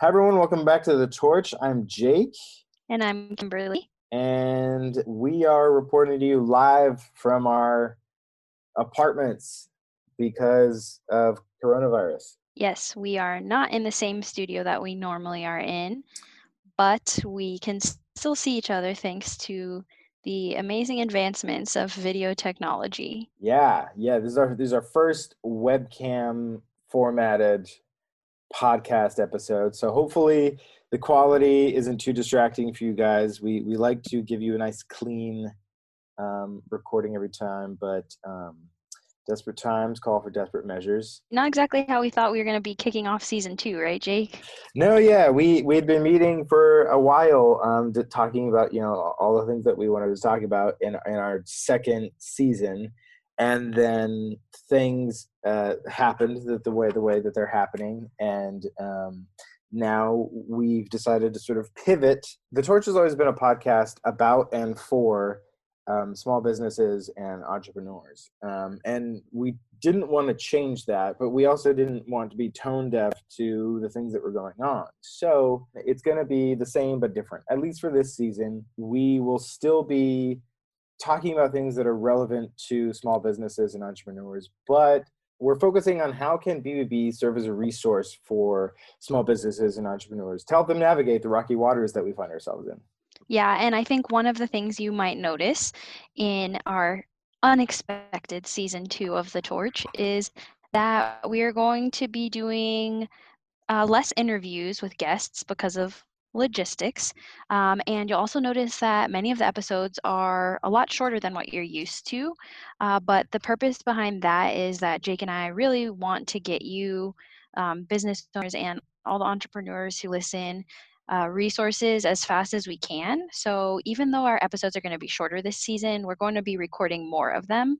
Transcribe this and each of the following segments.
Hi, everyone. Welcome back to The Torch. I'm Jake. And I'm Kimberly. And we are reporting to you live from our apartments because of coronavirus. Yes, we are not in the same studio that we normally are in, but we can still see each other thanks to the amazing advancements of video technology. Yeah, yeah. This is our this is our first webcam formatted podcast episode. So hopefully the quality isn't too distracting for you guys. We we like to give you a nice clean um, recording every time, but um, desperate times call for desperate measures. Not exactly how we thought we were going to be kicking off season two, right, Jake? No, yeah, we we had been meeting for a while, um, to, talking about you know all the things that we wanted to talk about in in our second season and then things uh, happened the, the way the way that they're happening and um, now we've decided to sort of pivot. The torch has always been a podcast about and for um, small businesses and entrepreneurs um, and we didn't want to change that but we also didn't want to be tone deaf to the things that were going on. So it's going to be the same but different. At least for this season we will still be talking about things that are relevant to small businesses and entrepreneurs, but we're focusing on how can BBB serve as a resource for small businesses and entrepreneurs to help them navigate the rocky waters that we find ourselves in. Yeah, and I think one of the things you might notice in our unexpected season two of The Torch is that we are going to be doing uh, less interviews with guests because of logistics. Um, and you'll also notice that many of the episodes are a lot shorter than what you're used to. Uh, but the purpose behind that is that Jake and I really want to get you, um, business owners, and all the entrepreneurs who listen. Uh, resources as fast as we can. So, even though our episodes are going to be shorter this season, we're going to be recording more of them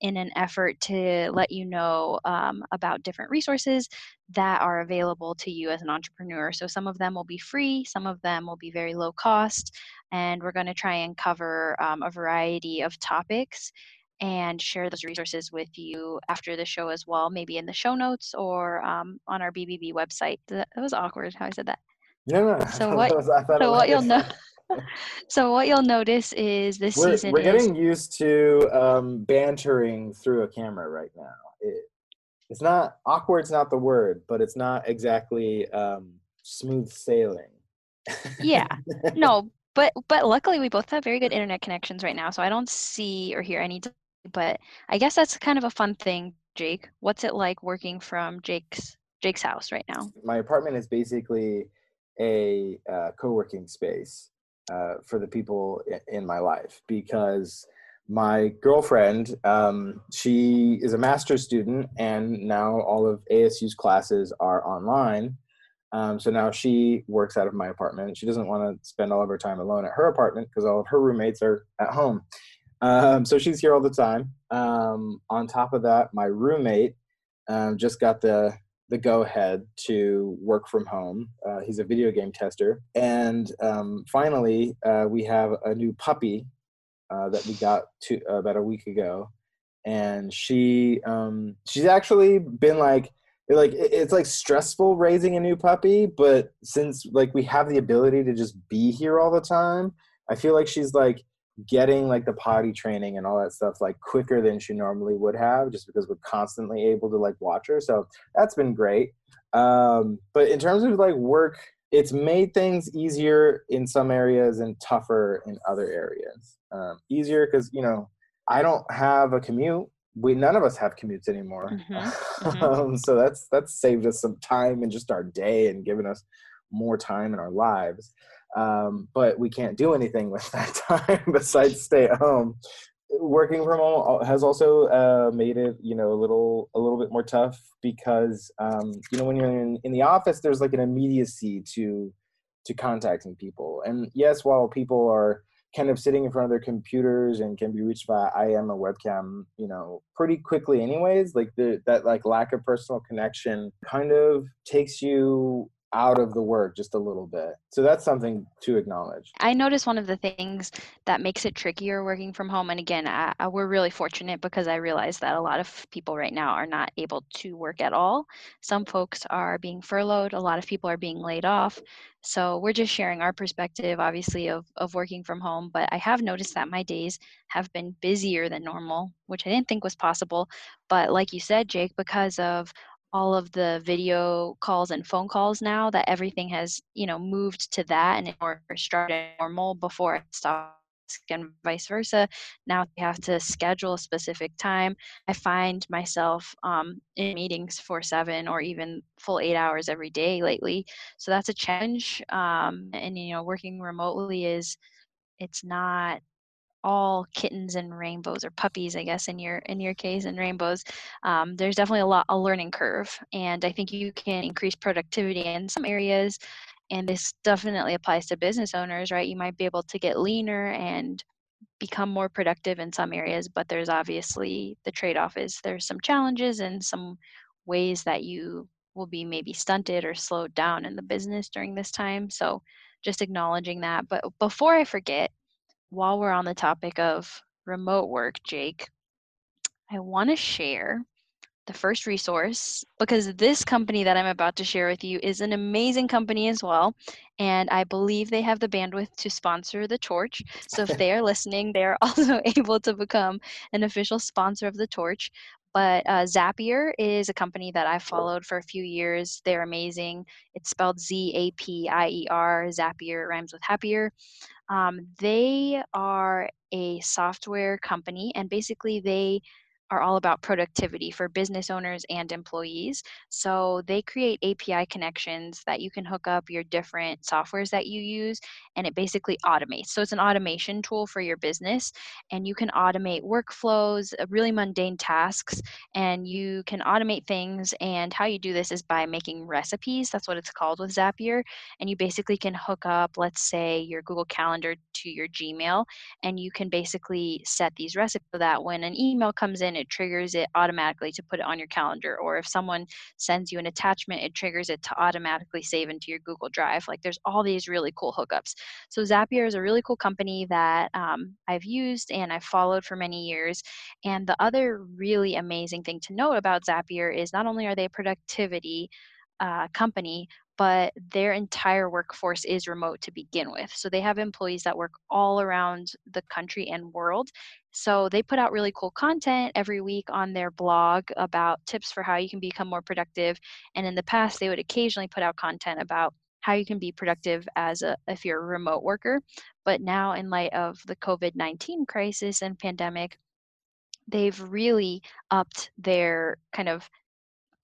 in an effort to let you know um, about different resources that are available to you as an entrepreneur. So, some of them will be free, some of them will be very low cost, and we're going to try and cover um, a variety of topics and share those resources with you after the show as well, maybe in the show notes or um, on our BBB website. That was awkward how I said that. Yeah, no. So what? Was, so what you'll know. so what you'll notice is this we're, season we're getting is, used to um, bantering through a camera right now. It, it's not awkward. It's not the word, but it's not exactly um, smooth sailing. yeah. No, but but luckily we both have very good internet connections right now, so I don't see or hear any. But I guess that's kind of a fun thing, Jake. What's it like working from Jake's Jake's house right now? My apartment is basically a uh, co-working space uh, for the people in my life because my girlfriend um, she is a master's student and now all of asu's classes are online. Um, so now she works out of my apartment. She doesn't want to spend all of her time alone at her apartment because all of her roommates are at home. Um, so she's here all the time. Um, on top of that my roommate um, just got the the go ahead to work from home. Uh, he's a video game tester. And um, finally, uh, we have a new puppy uh, that we got to about a week ago. And she um, she's actually been like like it's like stressful raising a new puppy, but since like we have the ability to just be here all the time, I feel like she's like getting like the potty training and all that stuff like quicker than she normally would have just because we're constantly able to like watch her so that's been great. Um but in terms of like work it's made things easier in some areas and tougher in other areas. Um, easier because you know i don't have a commute. We none of us have commutes anymore. Mm-hmm. Mm-hmm. um, so that's that's saved us some time and just our day and given us more time in our lives um, but we can't do anything with that time besides stay at home. Working from home has also uh, made it you know a little a little bit more tough because um, you know when you're in, in the office there's like an immediacy to to contacting people. And yes while people are kind of sitting in front of their computers and can be reached by IM or webcam, you know, pretty quickly anyways, like the, that like lack of personal connection kind of takes you out of the work just a little bit. So that's something to acknowledge. I notice one of the things that makes it trickier working from home, and again, I, I, we're really fortunate because I realize that a lot of people right now are not able to work at all. Some folks are being furloughed, a lot of people are being laid off. So we're just sharing our perspective, obviously, of, of working from home. But I have noticed that my days have been busier than normal, which I didn't think was possible. But like you said, Jake, because of all of the video calls and phone calls now that everything has you know moved to that and or started normal before it stopped and vice versa. Now you have to schedule a specific time. I find myself um, in meetings for seven or even full eight hours every day lately. So that's a challenge. Um, and you know, working remotely is it's not all kittens and rainbows or puppies i guess in your in your case and rainbows um, there's definitely a lot a learning curve and i think you can increase productivity in some areas and this definitely applies to business owners right? You might be able to get leaner and become more productive in some areas but there's obviously the trade-off is there's some challenges and some ways that you will be maybe stunted or slowed down in the business during this time so just acknowledging that but before i forget while we're on the topic of remote work, Jake, I want to share the first resource because this company that I'm about to share with you is an amazing company as well. And I believe they have the bandwidth to sponsor the torch. So if they are listening, they are also able to become an official sponsor of the torch. But uh, Zapier is a company that I've followed for a few years. They're amazing. It's spelled Z A P I E R. Zapier rhymes with happier. Um, they are a software company, and basically they are all about productivity for business owners and employees. So they create API connections that you can hook up your different softwares that you use, and it basically automates. So it's an automation tool for your business, and you can automate workflows, uh, really mundane tasks, and you can automate things. And how you do this is by making recipes. That's what it's called with Zapier. And you basically can hook up, let's say, your Google Calendar to your Gmail, and you can basically set these recipes so that when an email comes in, it triggers it automatically to put it on your calendar. Or if someone sends you an attachment, it triggers it to automatically save into your Google Drive. Like there's all these really cool hookups. So Zapier is a really cool company that um, I've used and I've followed for many years. And the other really amazing thing to note about Zapier is not only are they productivity uh, company, but their entire workforce is remote to begin with. So they have employees that work all around the country and world. So they put out really cool content every week on their blog about tips for how you can become more productive. And in the past, they would occasionally put out content about how you can be productive as a if you're a remote worker. But now in light of the COVID-19 crisis and pandemic, they've really upped their kind of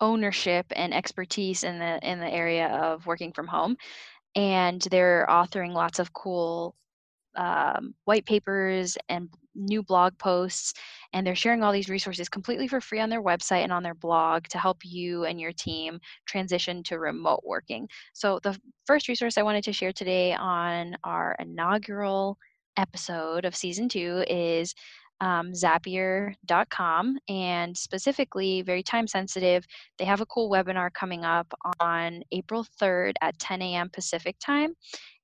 ownership and expertise in the in the area of working from home and they're authoring lots of cool um, white papers and new blog posts and they're sharing all these resources completely for free on their website and on their blog to help you and your team transition to remote working. So the first resource i wanted to share today on our inaugural episode of season two is um, zapier.com and specifically very time sensitive they have a cool webinar coming up on april 3rd at 10 a.m pacific time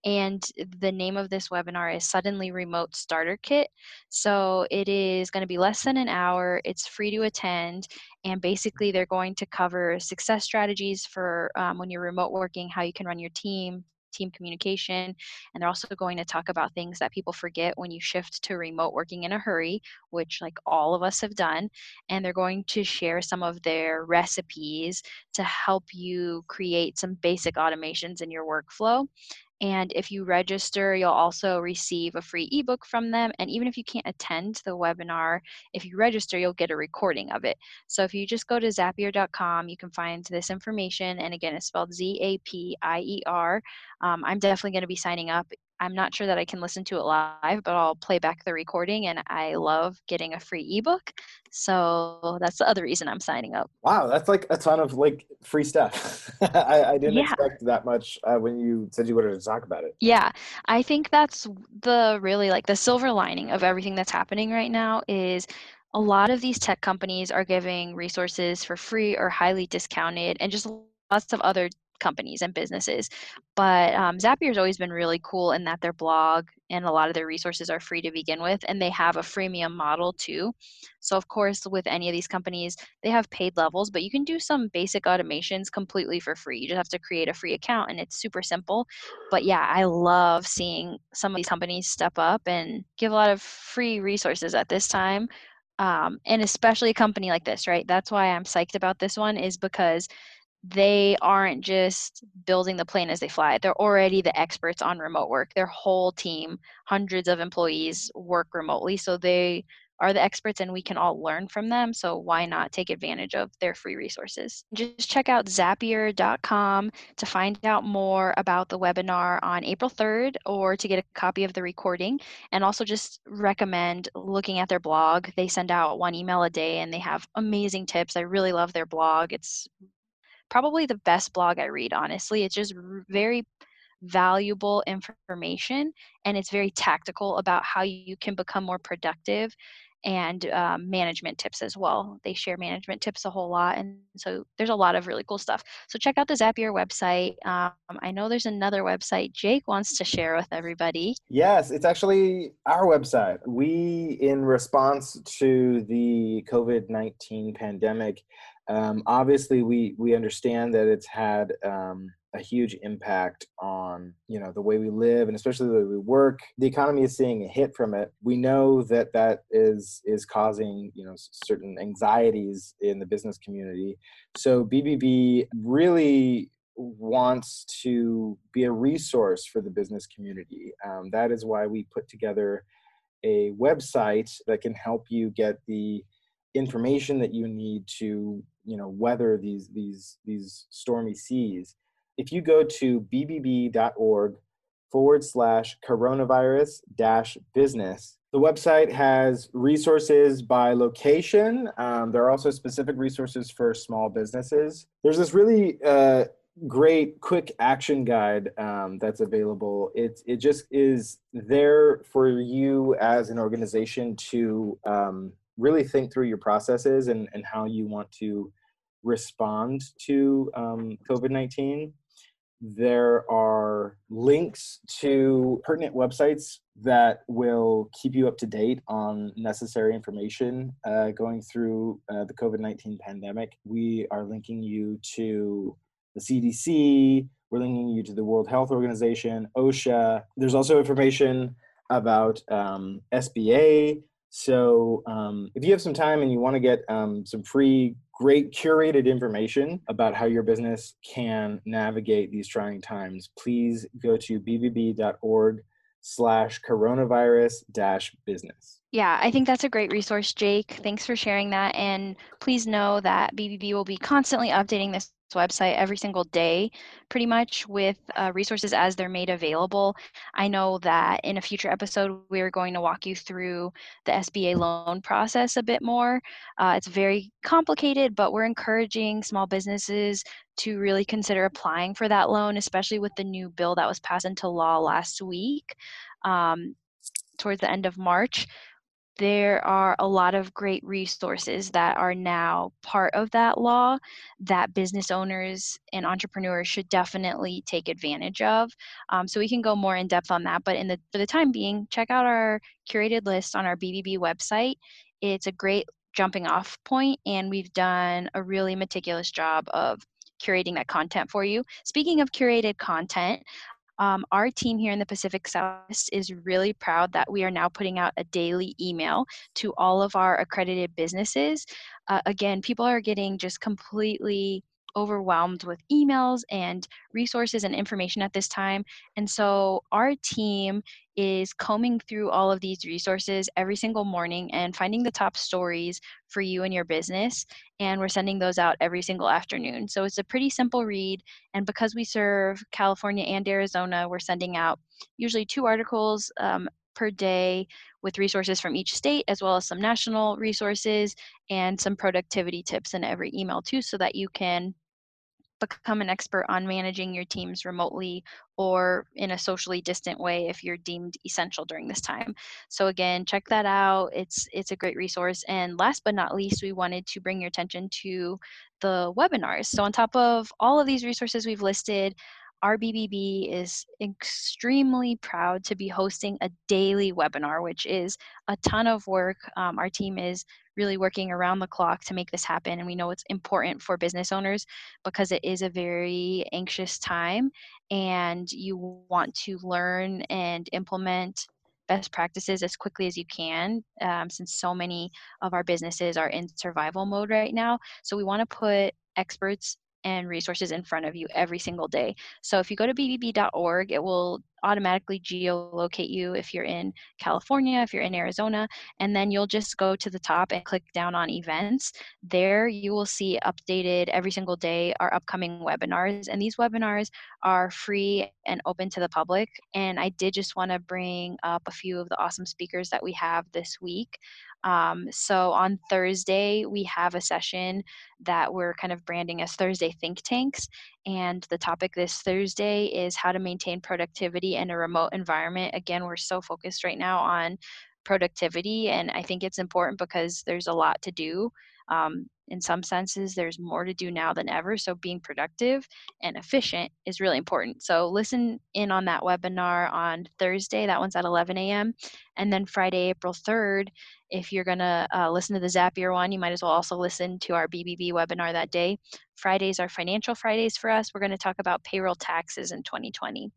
and the name of this webinar is suddenly remote starter kit. So it is going to be less than an hour it's free to attend and basically they're going to cover success strategies for um, when you're remote working how you can run your team team communication. And they're also going to talk about things that people forget when you shift to remote working in a hurry, which like all of us have done. And they're going to share some of their recipes to help you create some basic automations in your workflow. And if you register, you'll also receive a free ebook from them. And even if you can't attend the webinar, if you register, you'll get a recording of it. So if you just go to zapier.com, you can find this information. And again, it's spelled Z A P I E R. Um, I'm definitely going to be signing up. I'm not sure that I can listen to it live, but I'll play back the recording. And I love getting a free ebook. So that's the other reason I'm signing up. Wow, that's like a ton of like free stuff. I, I, didn't yeah. expect that much uh, when you said you wanted to talk about it. Yeah, I think that's the really like the silver lining of everything that's happening right now is a lot of these tech companies are giving resources for free or highly discounted and just lots of other companies and businesses. But um, Zapier's always been really cool in that their blog and a lot of their resources are free to begin with, and they have a freemium model too. So, of course, with any of these companies, they have paid levels, but you can do some basic automations completely for free. You just have to create a free account, and it's super simple. But yeah, I love seeing some of these companies step up and give a lot of free resources at this time. Um, and especially a company like this, right? That's why I'm psyched about this one, is because they aren't just building the plane as they fly. They're already the experts on remote work. Their whole team, hundreds of employees, work remotely. So they are the experts and we can all learn from them. So why not take advantage of their free resources? Just check out zapier.com to find out more about the webinar on April 3rd or to get a copy of the recording. And also just recommend looking at their blog. They send out one email a day and they have amazing tips. I really love their blog. It's probably the best blog I read, honestly. It's just very valuable information and it's very tactical about how you can become more productive and um, management tips as well. They share management tips a whole lot. And so there's a lot of really cool stuff. So check out the Zapier website. Um, I know there's another website Jake wants to share with everybody. Yes, it's actually our website. We, in response to the COVID 19 pandemic, um, obviously, we we understand that it's had um, a huge impact on you know the way we live and especially the way we work. The economy is seeing a hit from it. We know that that is is causing you know certain anxieties in the business community. So BBB really wants to be a resource for the business community. Um, that is why we put together a website that can help you get the information that you need to you know weather these these these stormy seas if you go to bbb.org forward slash coronavirus dash business the website has resources by location. Um, there are also specific resources for small businesses. There's this really uh, great quick action guide um, that's available. It, it just is there for you as an organization to um, really think through your processes and, and how you want to respond to um, COVID 19. There are links to pertinent websites that will keep you up to date on necessary information uh, going through uh, the COVID 19 pandemic. We are linking you to the CDC, we're linking you to the World Health Organization, OSHA. There's also information about um, SBA. So um, if you have some time and you want to get um, some free great curated information about how your business can navigate these trying times, please go to bbb.org slash coronavirus dash business. Yeah, I think that's a great resource, Jake. Thanks for sharing that. And please know that BBB will be constantly updating this website every single day, pretty much with uh, resources as they're made available. I know that in a future episode, we're going to walk you through the SBA loan process a bit more. Uh, it's very complicated, but we're encouraging small businesses to really consider applying for that loan, especially with the new bill that was passed into law last week. Um, towards the end of March there are a lot of great resources that are now part of that law that business owners and entrepreneurs should definitely take advantage of. Um, so we can go more in depth on that. But in the for the time being, check out our curated list on our BBB website. It's a great jumping off point, and we've done a really meticulous job of curating that content for you. Speaking of curated content, um, our team here in the Pacific Southwest is really proud that we are now putting out a daily email to all of our accredited businesses. Uh, again, people are getting just completely overwhelmed with emails and resources and information at this time. And so our team is combing through all of these resources every single morning and finding the top stories for you and your business. And we're sending those out every single afternoon. So it's a pretty simple read. And because we serve California and Arizona, we're sending out usually two articles um, per day with resources from each state as well as some national resources and some productivity tips in every email too so that you can become an expert on managing your teams remotely or in a socially distant way if you're deemed essential during this time. So again, check that out. It's it's a great resource. And last but not least, we wanted to bring your attention to the webinars. So on top of all of these resources we've listed, our BBB is extremely proud to be hosting a daily webinar, which is a ton of work. Um, our team is really working around the clock to make this happen. And we know it's important for business owners because it is a very anxious time and you want to learn and implement best practices as quickly as you can um, since so many of our businesses are in survival mode right now. So we want to put experts and resources in front of you every single day. So if you go to bbb.org, it will automatically geolocate you if you're in California, if you're in Arizona, and then you'll just go to the top and click down on events. There you will see updated every single day our upcoming webinars, and these webinars are free and open to the public. And I did just want to bring up a few of the awesome speakers that we have this week. Um, so on Thursday, we have a session that we're kind of branding as Thursday Think Tanks. And the topic this Thursday is how to maintain productivity in a remote environment. Again, we're so focused right now on productivity, and I think it's important because there's a lot to do. Um, in some senses, there's more to do now than ever. So, being productive and efficient is really important. So, listen in on that webinar on Thursday. That one's at 11 a.m. And then Friday, April 3rd, if you're going to uh, listen to the Zapier one, you might as well also listen to our BBB webinar that day. Fridays are financial Fridays for us. We're going to talk about payroll taxes in 2020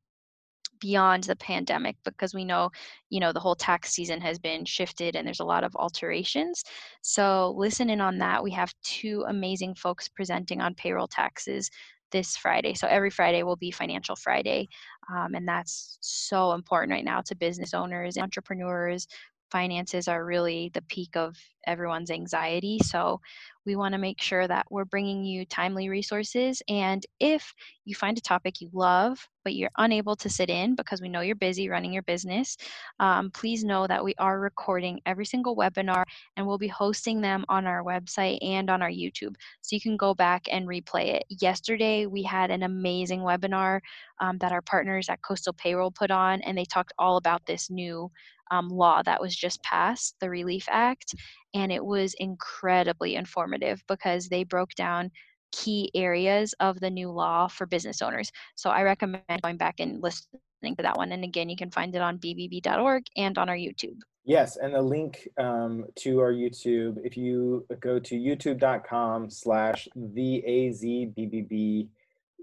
beyond the pandemic because we know you know the whole tax season has been shifted and there's a lot of alterations. So listen in on that we have two amazing folks presenting on payroll taxes this friday. So every friday will be financial friday um, and that's so important right now to business owners entrepreneurs. Finances are really the peak of everyone's anxiety. So we want to make sure that we're bringing you timely resources. And if you find a topic you love, but you're unable to sit in because we know you're busy running your business, um, please know that we are recording every single webinar and we'll be hosting them on our website and on our YouTube. So you can go back and replay it. Yesterday, we had an amazing webinar um, that our partners at Coastal Payroll put on, and they talked all about this new um, law that was just passed, the Relief Act, and it was incredibly informative because they broke down key areas of the new law for business owners. So I recommend going back and listening to that one. And again, you can find it on bbb.org and on our YouTube. Yes, and the link um, to our YouTube, if you go to youtube.com slash the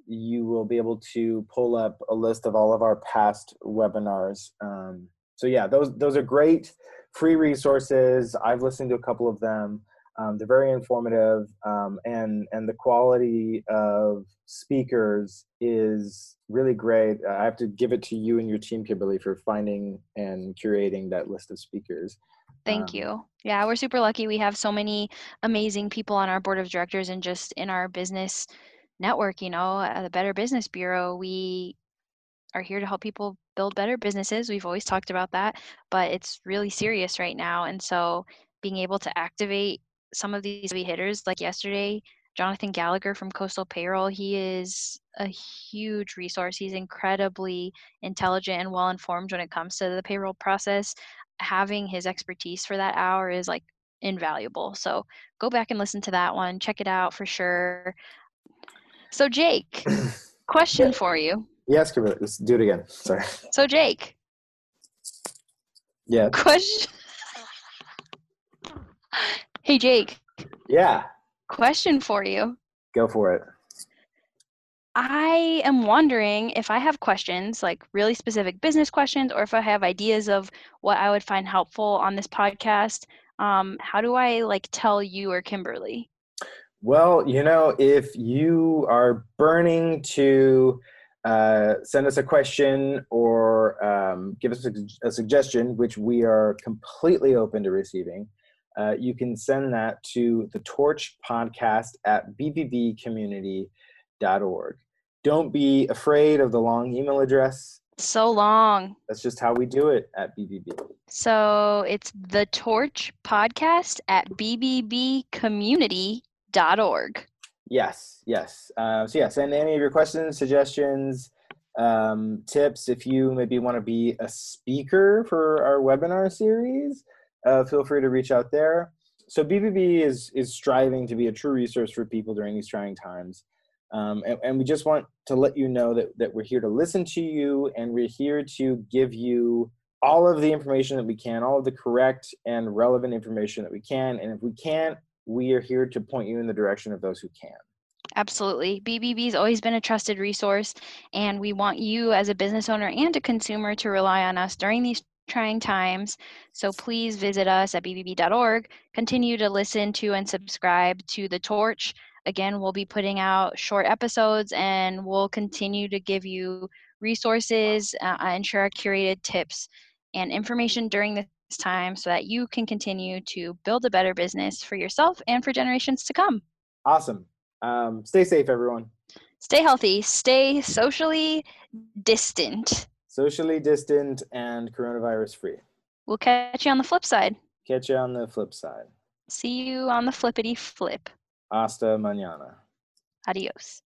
you will be able to pull up a list of all of our past webinars. Um, so yeah, those those are great free resources. I've listened to a couple of them. Um, they're very informative, um, and and the quality of speakers is really great. I have to give it to you and your team, Kimberly, for finding and curating that list of speakers. Thank um, you. Yeah, we're super lucky. We have so many amazing people on our board of directors and just in our business network. You know, the Better Business Bureau, we are here to help people build better businesses. We've always talked about that, but it's really serious right now. And so being able to activate some of these heavy hitters, like yesterday, Jonathan Gallagher from Coastal Payroll, he is a huge resource. He's incredibly intelligent and well informed when it comes to the payroll process. Having his expertise for that hour is like invaluable. So go back and listen to that one. Check it out for sure. So, Jake, question for you. Yes, Kimberly. Let's do it again. Sorry. So, Jake. Yeah. Question. hey, Jake. Yeah. Question for you. Go for it. I am wondering if I have questions, like really specific business questions, or if I have ideas of what I would find helpful on this podcast. Um, how do I like tell you or Kimberly? Well, you know, if you are burning to uh, send us a question or um, give us a, a, suggestion, which we are completely open to receiving. Uh, you can send that to the torch podcast at bbbcommunity.org. Don't be afraid of the long email address. So long. That's just how we do it at BBB. So it's the torch podcast at bbbcommunity.org. Yes, yes. Uh, so yeah, send any of your questions, suggestions, um, tips. If you maybe want to be a speaker for our webinar series, uh, feel free to reach out there. So BBB is is striving to be a true resource for people during these trying times. Um, and, and, we just want to let you know that, that we're here to listen to you and we're here to give you all of the information that we can, all of the correct and relevant information that we can. And if we can't, we are here to point you in the direction of those who can. Absolutely. BBB has always been a trusted resource, and we want you as a business owner and a consumer to rely on us during these trying times. So please visit us at bbb.org. Continue to listen to and subscribe to The Torch. Again, we'll be putting out short episodes and we'll continue to give you resources uh, and share curated tips and information during this time so that you can continue to build a better business for yourself and for generations to come. Awesome. Um, stay safe, everyone. Stay healthy. Stay socially distant. Socially distant and coronavirus free. We'll catch you on the flip side. Catch you on the flip side. See you on the flippity flip. Hasta mañana. Adios.